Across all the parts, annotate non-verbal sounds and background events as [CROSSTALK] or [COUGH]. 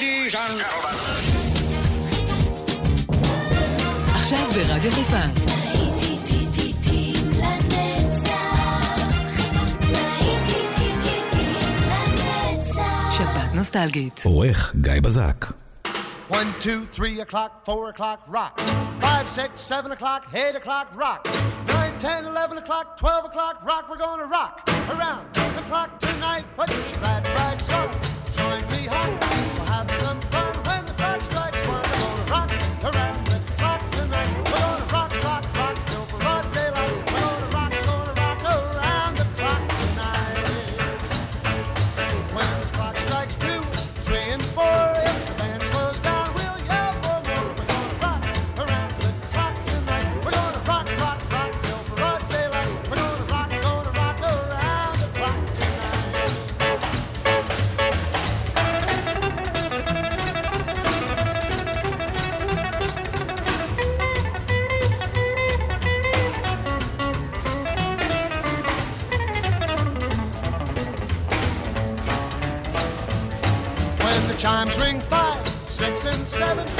ladies and gentlemen. עכשיו ברדיו חיפה. שבת נוסטלגית. עורך גיא בזק. One, two, three o'clock, four o'clock, rock. Five, six, seven o'clock, eight o'clock, rock. Nine, ten, eleven o'clock, twelve o'clock, rock. We're gonna rock around the clock tonight. Put your glad rags on. Join me home. Have some fun when the clock strikes one. We're gonna rock around seven,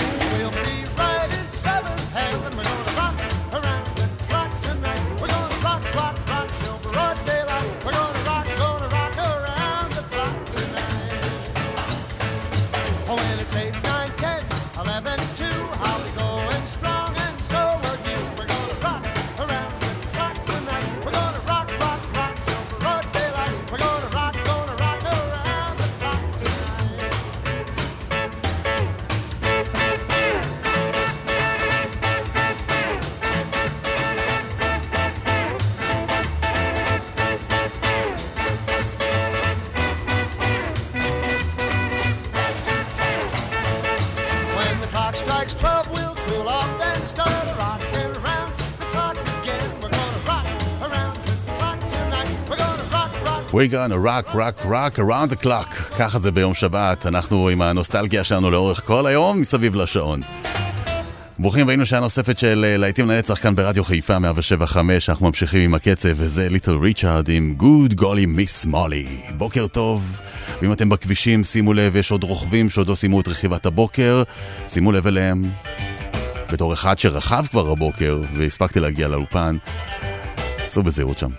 rock, rock, We gonna rock, rock, rock around the clock. ככה זה ביום שבת, אנחנו עם הנוסטלגיה שלנו לאורך כל היום, מסביב לשעון. ברוכים והיינו שעה נוספת של אה, להיטים לנצח כאן ברדיו חיפה 175, אנחנו ממשיכים עם הקצב, וזה ליטל ריצ'ארד עם גוד גולי מיס מולי. בוקר טוב, ואם אתם בכבישים, שימו לב, יש עוד רוכבים שעוד לא סיימו את רכיבת הבוקר, שימו לב אליהם. בתור אחד שרכב כבר הבוקר, והספקתי להגיע לאולפן, סעו בזהירות שם.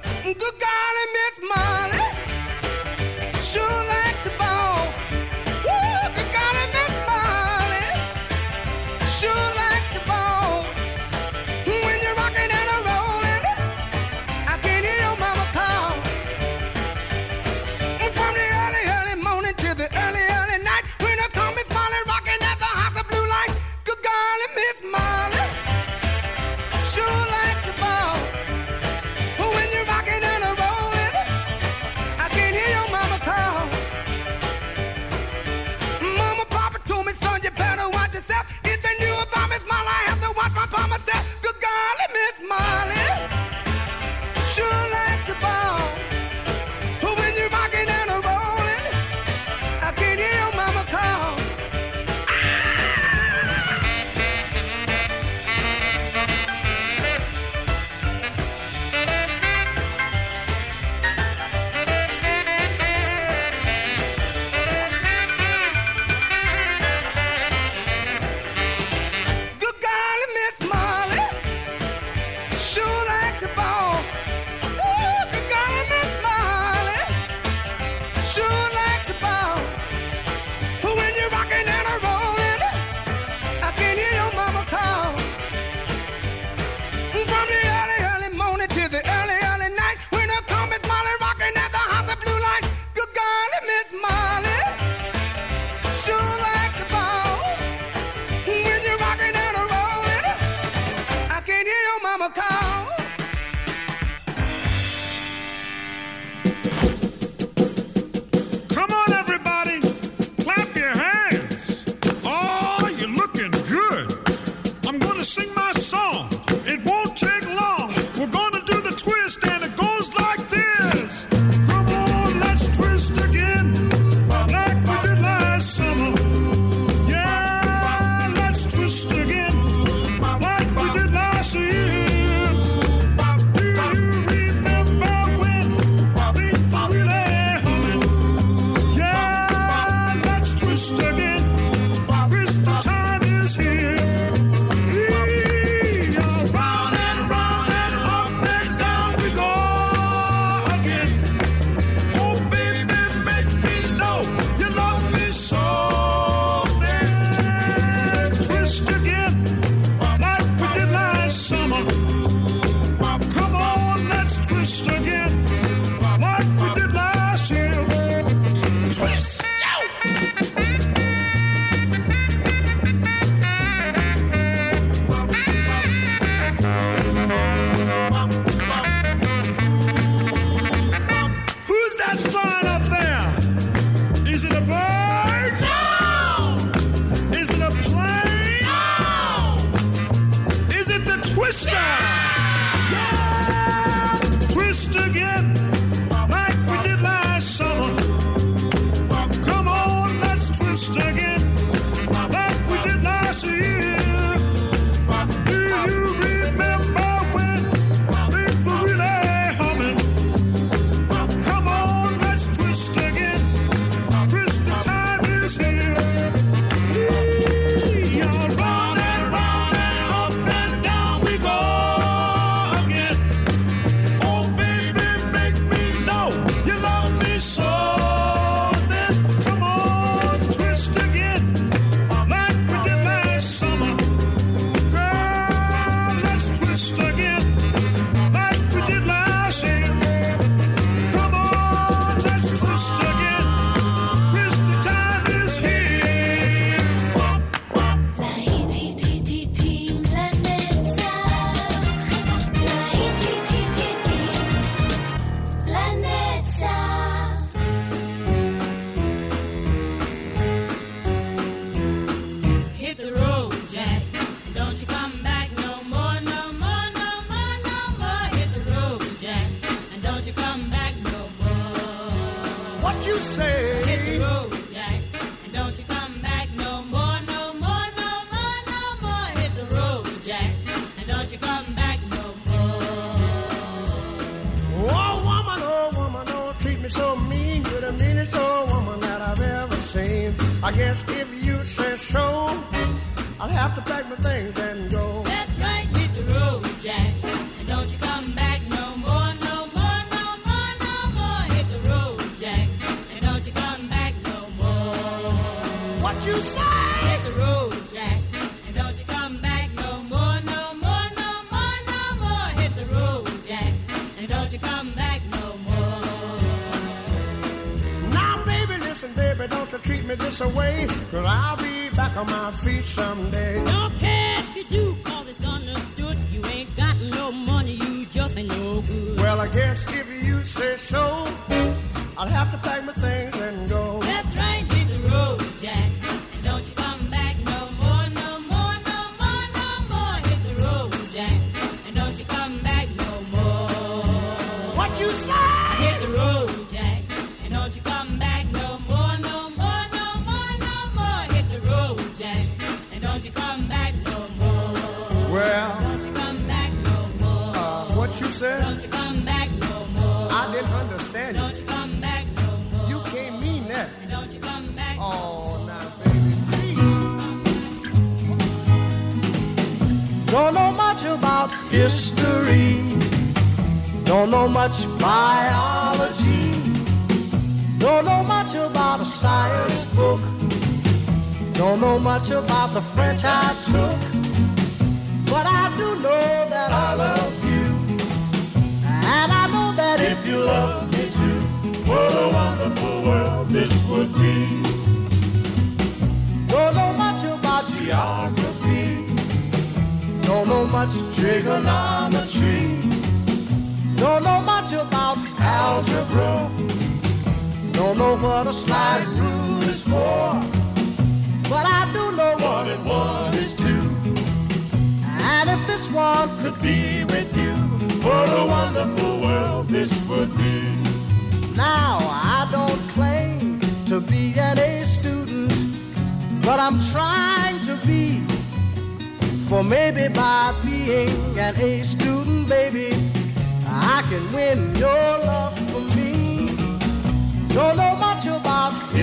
Cause I'll be back on my feet someday.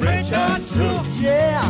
French I took. Yeah.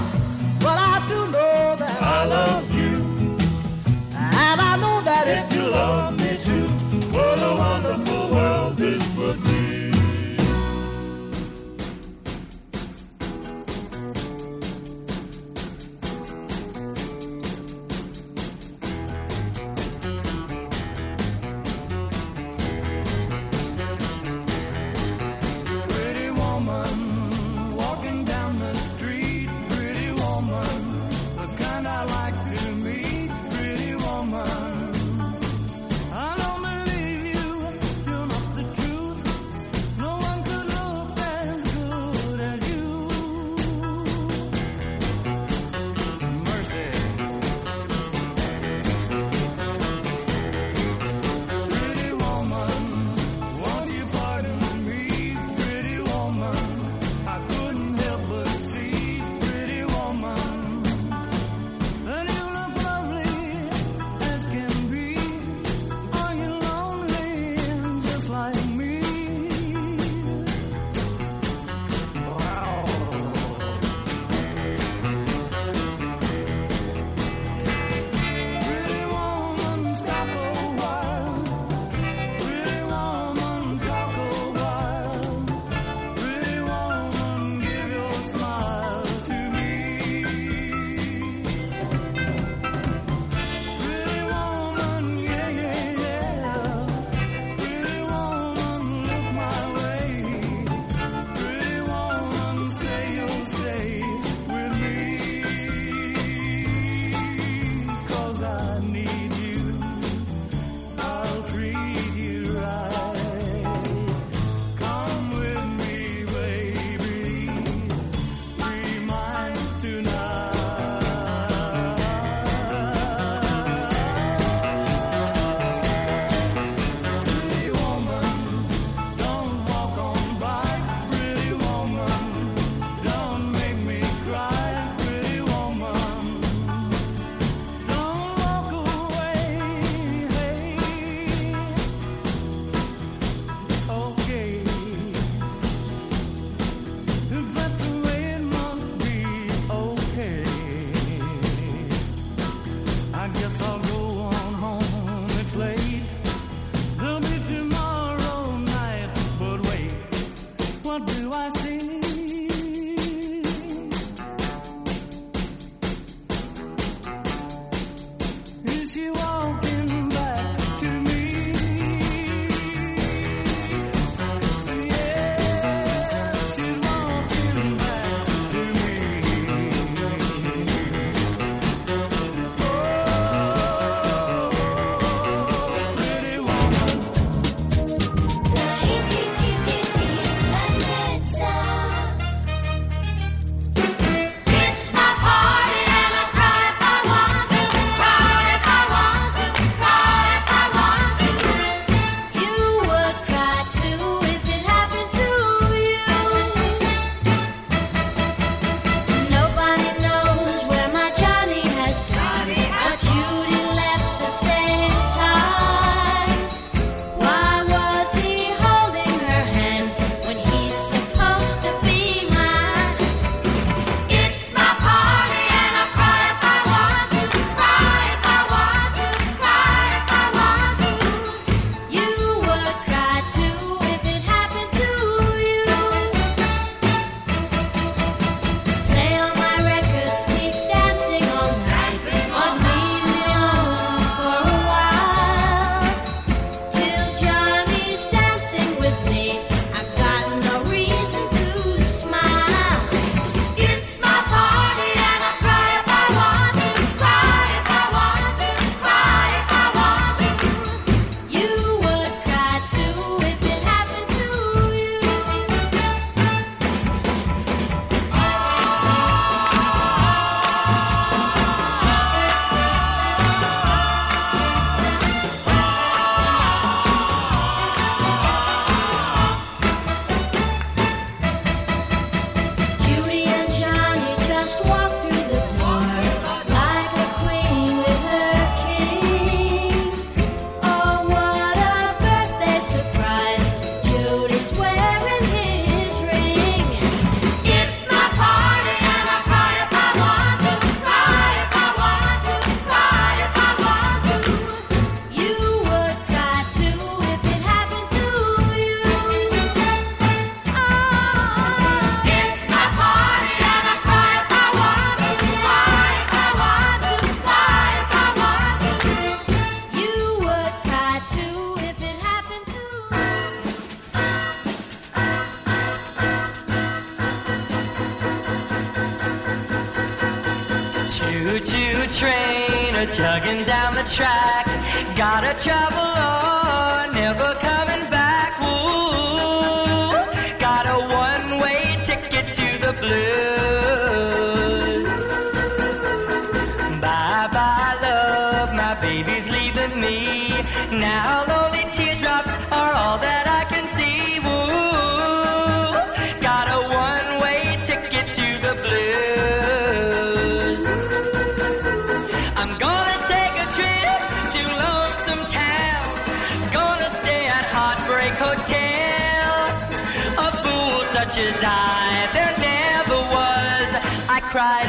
Such as I, there never was. I cried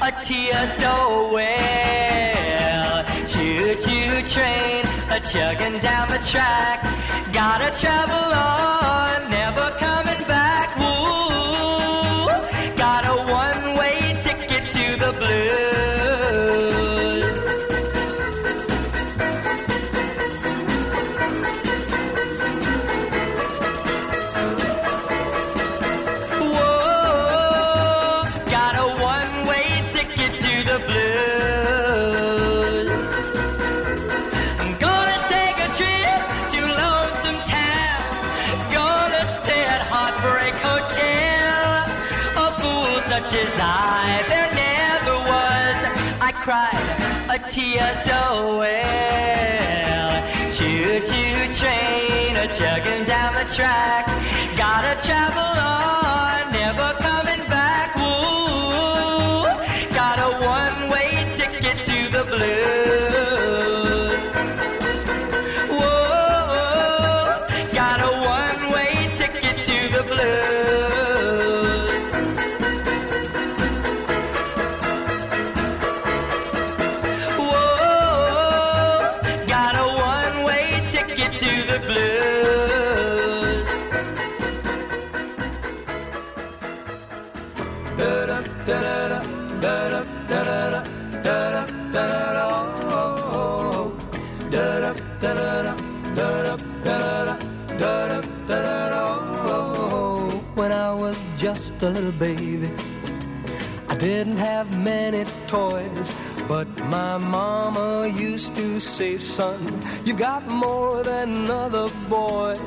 a tear so well. Choo choo train, a chugging down the track. Gotta travel on, never coming back. So well. Choo-choo train, a chugging down the track. Gotta travel on, baby, I didn't have many toys, but my mama used to say, son, you got more than other boys.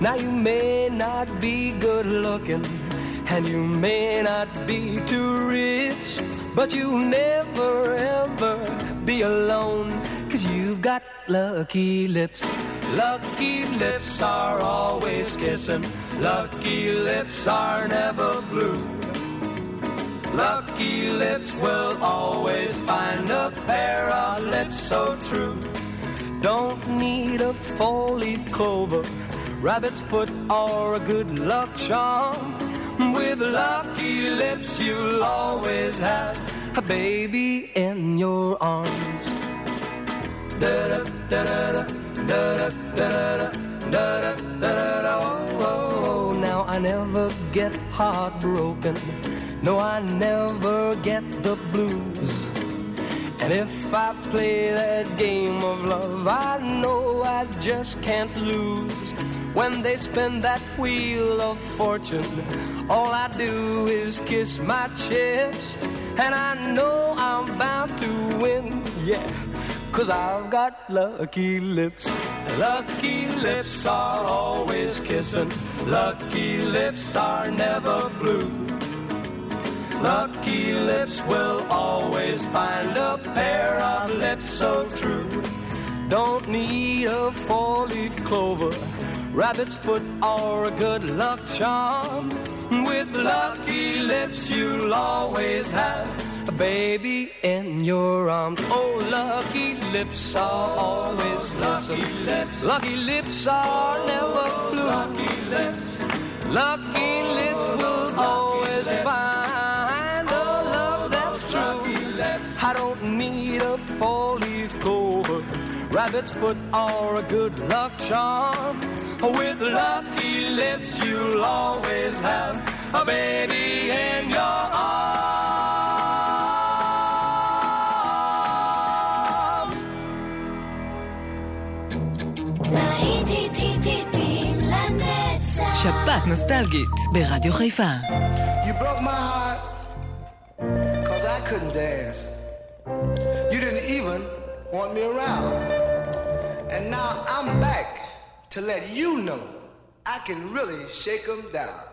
Now you may not be good looking, and you may not be too rich, but you'll never ever be alone, cause you've got lucky lips. Lucky lips are always kissing, lucky lips are never blue. Lucky lips will always find a pair of lips so true. Don't need a four-leaf clover, rabbit's foot, or a good luck charm. With lucky lips, you'll always have a baby in your arms. Da-da, da-da-da, da-da, da-da-da, da-da, da-da-da, oh, oh, oh. Now I never get heartbroken. No, I never get the blues. And if I play that game of love, I know I just can't lose. When they spin that wheel of fortune, all I do is kiss my chips. And I know I'm bound to win, yeah. Cause I've got lucky lips. Lucky lips are always kissing. Lucky lips are never blue. Lucky lips will always find a pair of lips so true. Don't need a four-leaf clover, rabbit's foot, or a good luck charm. With lucky lips, you'll always have baby in your arms. Oh, lucky lips are always lucky lips. Lucky lips are never blue. Lucky lips. Lucky lips will always find a love that's true. I don't need a four-leaf clover, rabbit's foot, or a good luck charm. With lucky lips, you'll always have a baby in your arms. שפעת נוסטלגית ברדיו חיפה. You broke my heart, cause I couldn't dance. even want me around. And now I'm back to let you know I can really shake 'em down.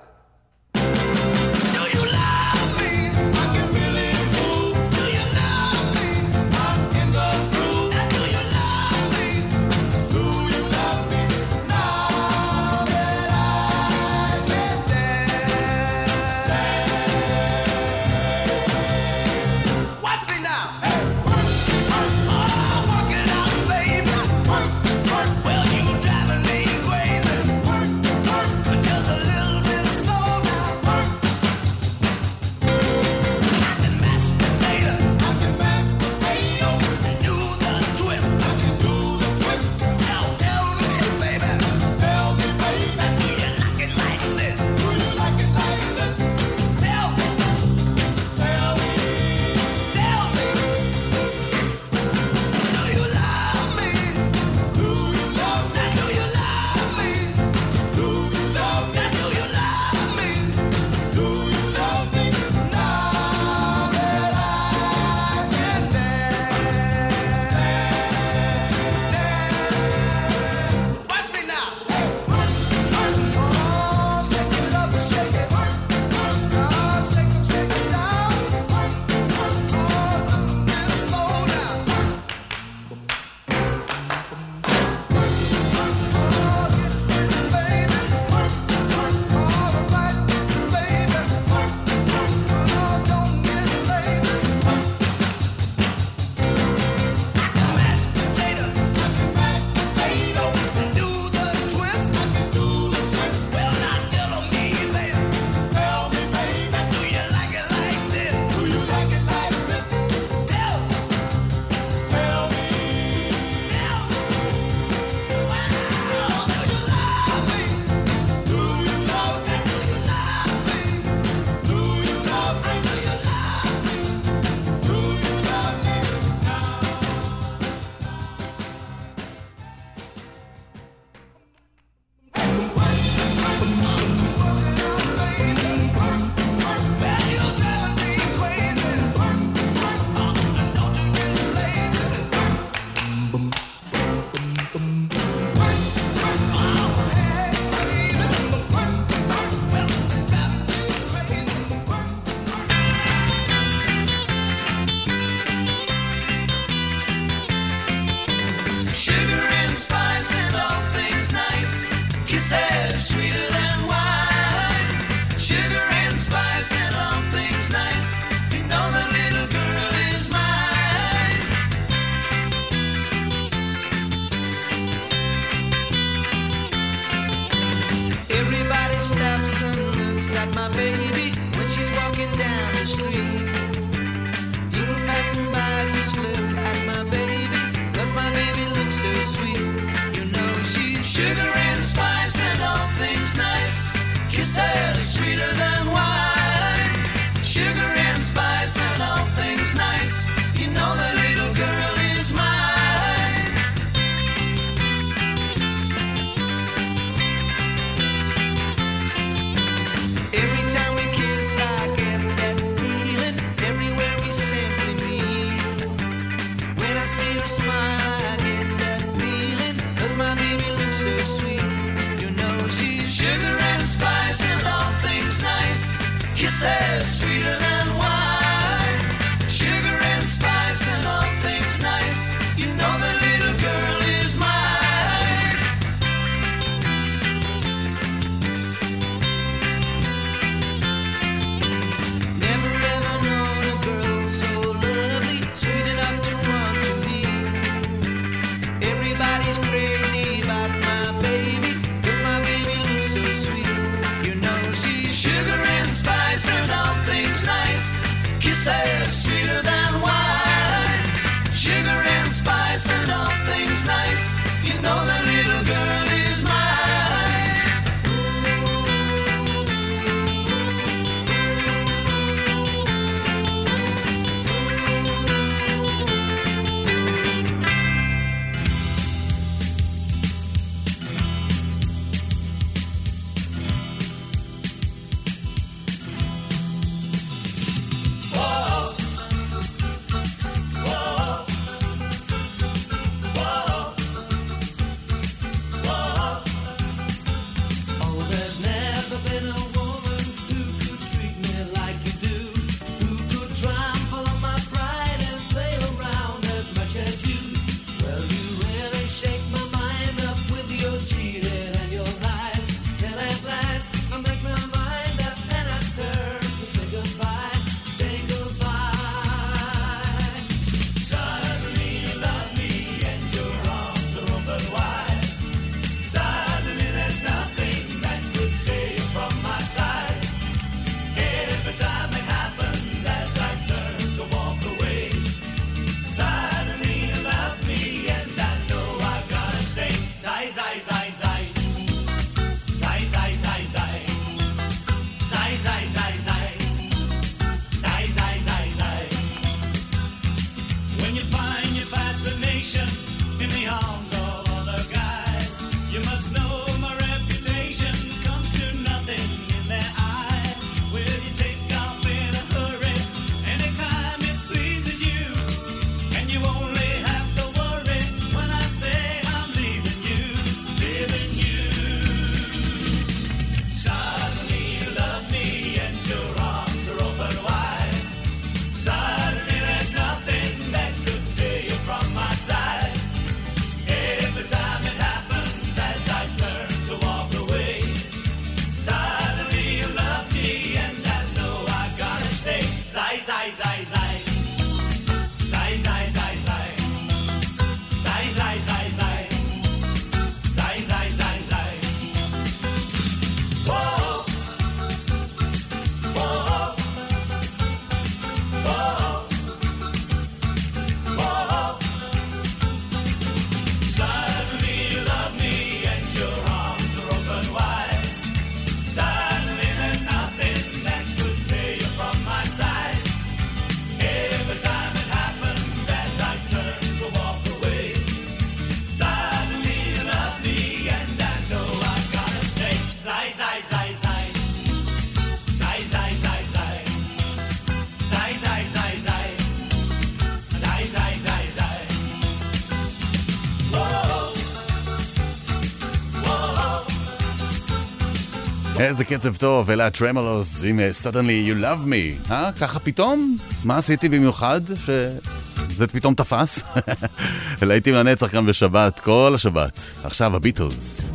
איזה קצב טוב, אלה הטרמלוס עם Suddenly You Love Me. אה? ככה פתאום? מה עשיתי במיוחד שזה פתאום תפס? [LAUGHS] להיטים לנצח כאן בשבת, כל השבת. עכשיו הביטלס.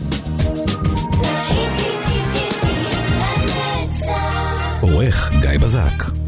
עורך גיא בזק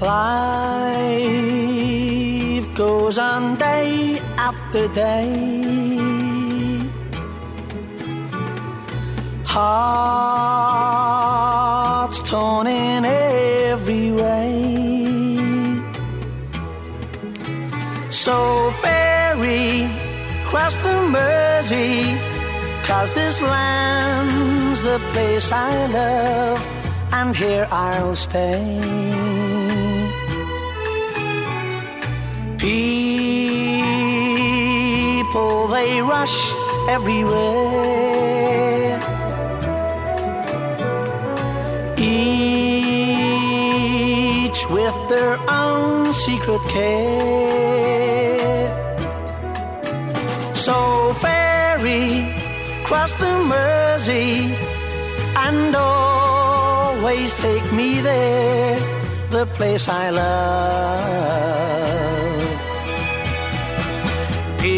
Life goes on day after day. Hearts torn in every way. So ferry cross the Mersey, cause this land's the place I love, and here I'll stay. People, they rush everywhere. Each with their own secret care. So ferry, cross the Mersey, and always take me there, the place I love.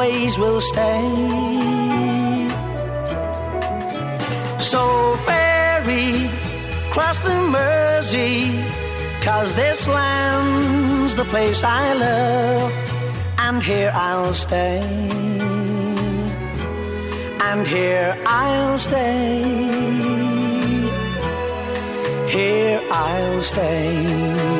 always will stay. So ferry, cross the Mersey, cause this land's the place I love, and here I'll stay. And here I'll stay. Here I'll stay.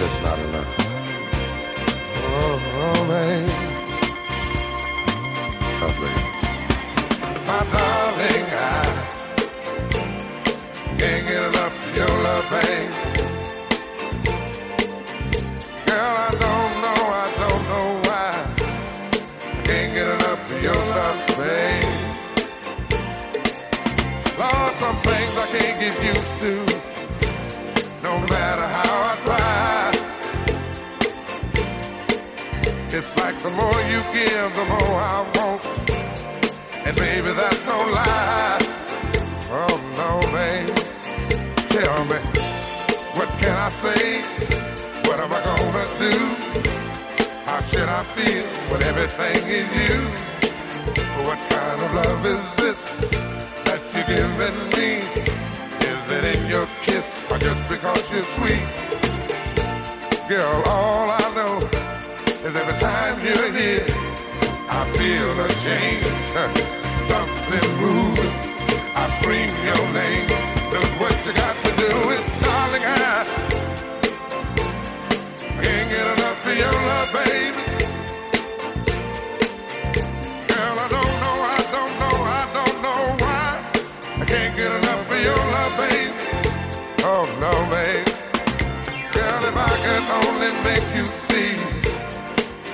It's just not enough. Oh, oh baby. Oh, baby. My darling, I can't get enough of your love, babe. Girl, I don't know, I don't know why. I can't get enough of your love, babe. Lord, some things I can't get used It's like the more you give, the more I want. And baby, that's no lie. Oh no, babe. Tell me, what can I say? What am I gonna do? How should I feel when everything is you? What kind of love is this that you're giving me? Is it in your kiss or just because you're sweet? Girl, all I know is every time you're here, I feel a change. Something moving. I scream your name. Look what you got to do it, darling. I can't get enough of your love, baby. Girl, I don't know, I don't know, I don't know why. I can't get enough of your love, baby. Oh no, babe. Girl, if I could only make you see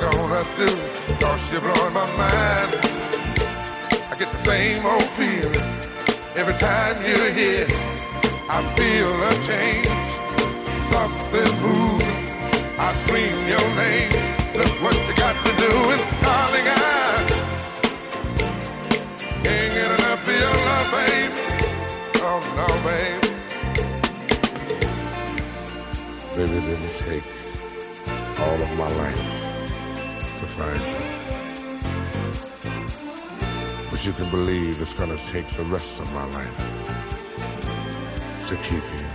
Gonna do? Cause you're blowing my mind. I get the same old feeling every time you're here. I feel a change, something moving. I scream your name. Look what you got to do, darling. I can't get enough of your love, babe. Oh no, babe. Baby didn't take all of my life find you. But you can believe it's gonna take the rest of my life to keep you.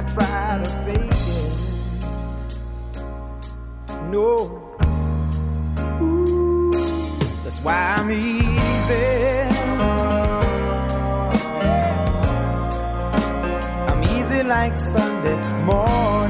I try to fake it. No. Ooh, that's why I'm easy. I'm easy like Sunday morning.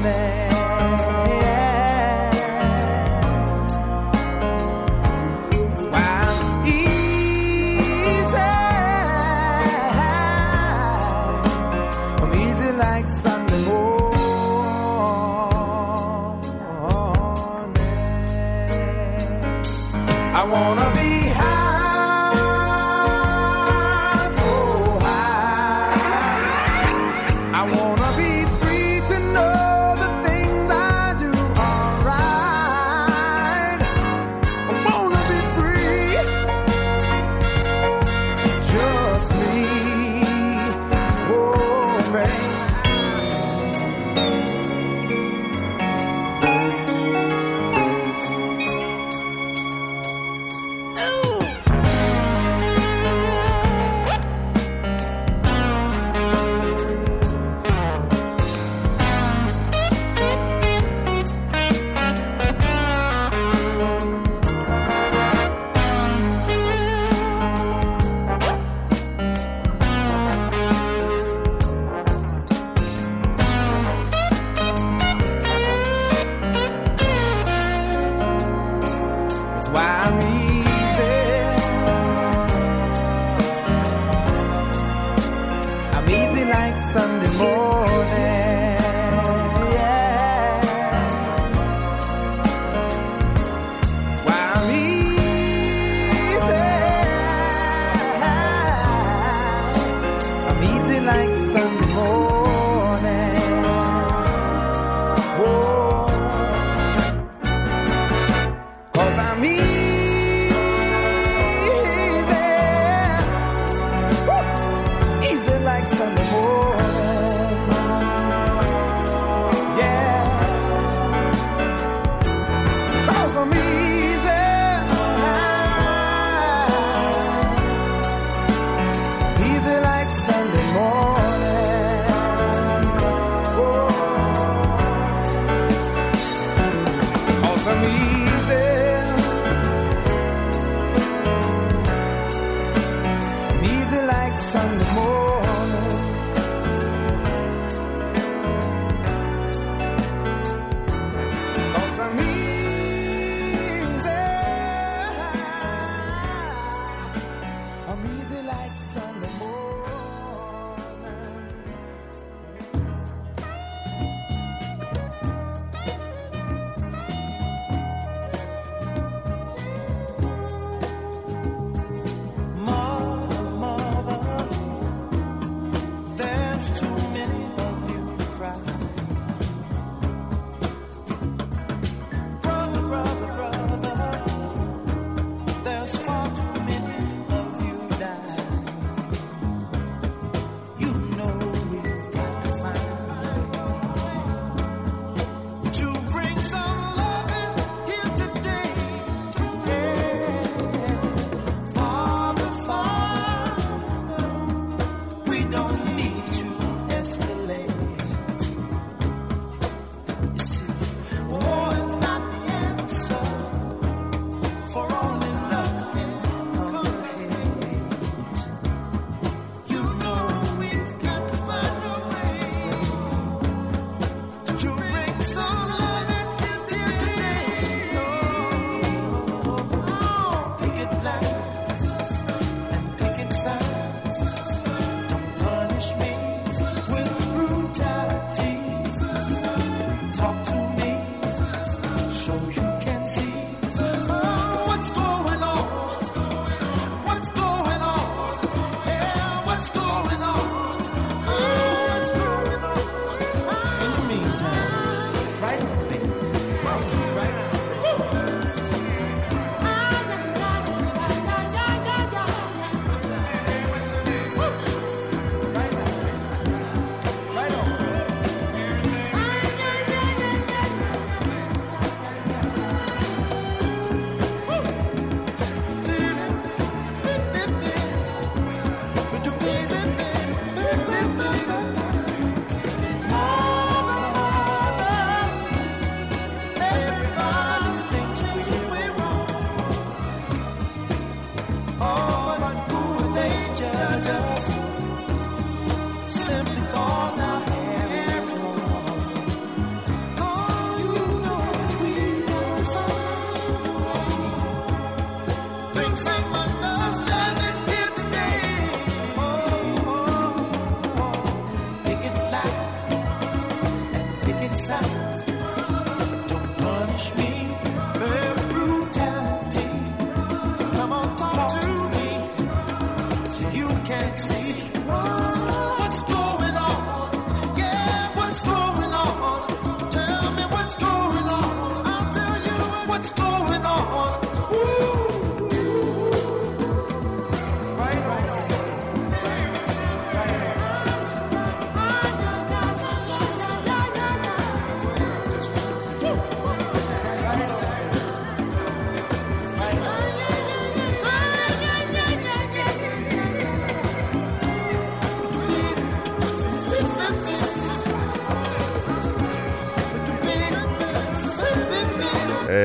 That's why I'm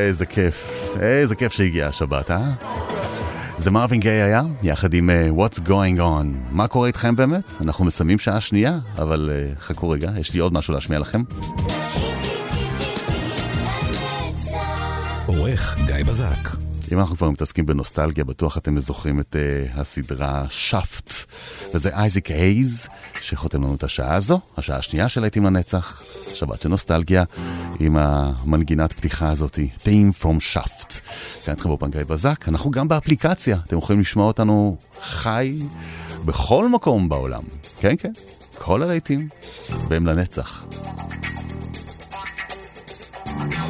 איזה כיף, איזה כיף שהגיעה השבת, אה? זה מרווין גיי היה, יחד עם אה, What's Going On. מה קורה איתכם באמת? אנחנו מסיימים שעה שנייה, אבל אה, חכו רגע, יש לי עוד משהו להשמיע לכם. עורך גיא בזק. אם אנחנו כבר מתעסקים בנוסטלגיה, בטוח אתם זוכרים את uh, הסדרה שפט, וזה אייזיק הייז, שחותם לנו את השעה הזו, השעה השנייה של להיטים לנצח, שבת של נוסטלגיה, עם המנגינת פתיחה הזאתי, Theme from שפט. כאן איתכם באופן גיא בזק, אנחנו גם באפליקציה, אתם יכולים לשמוע אותנו חי בכל מקום בעולם. כן, כן, כל הלהיטים, והם לנצח. Who's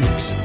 to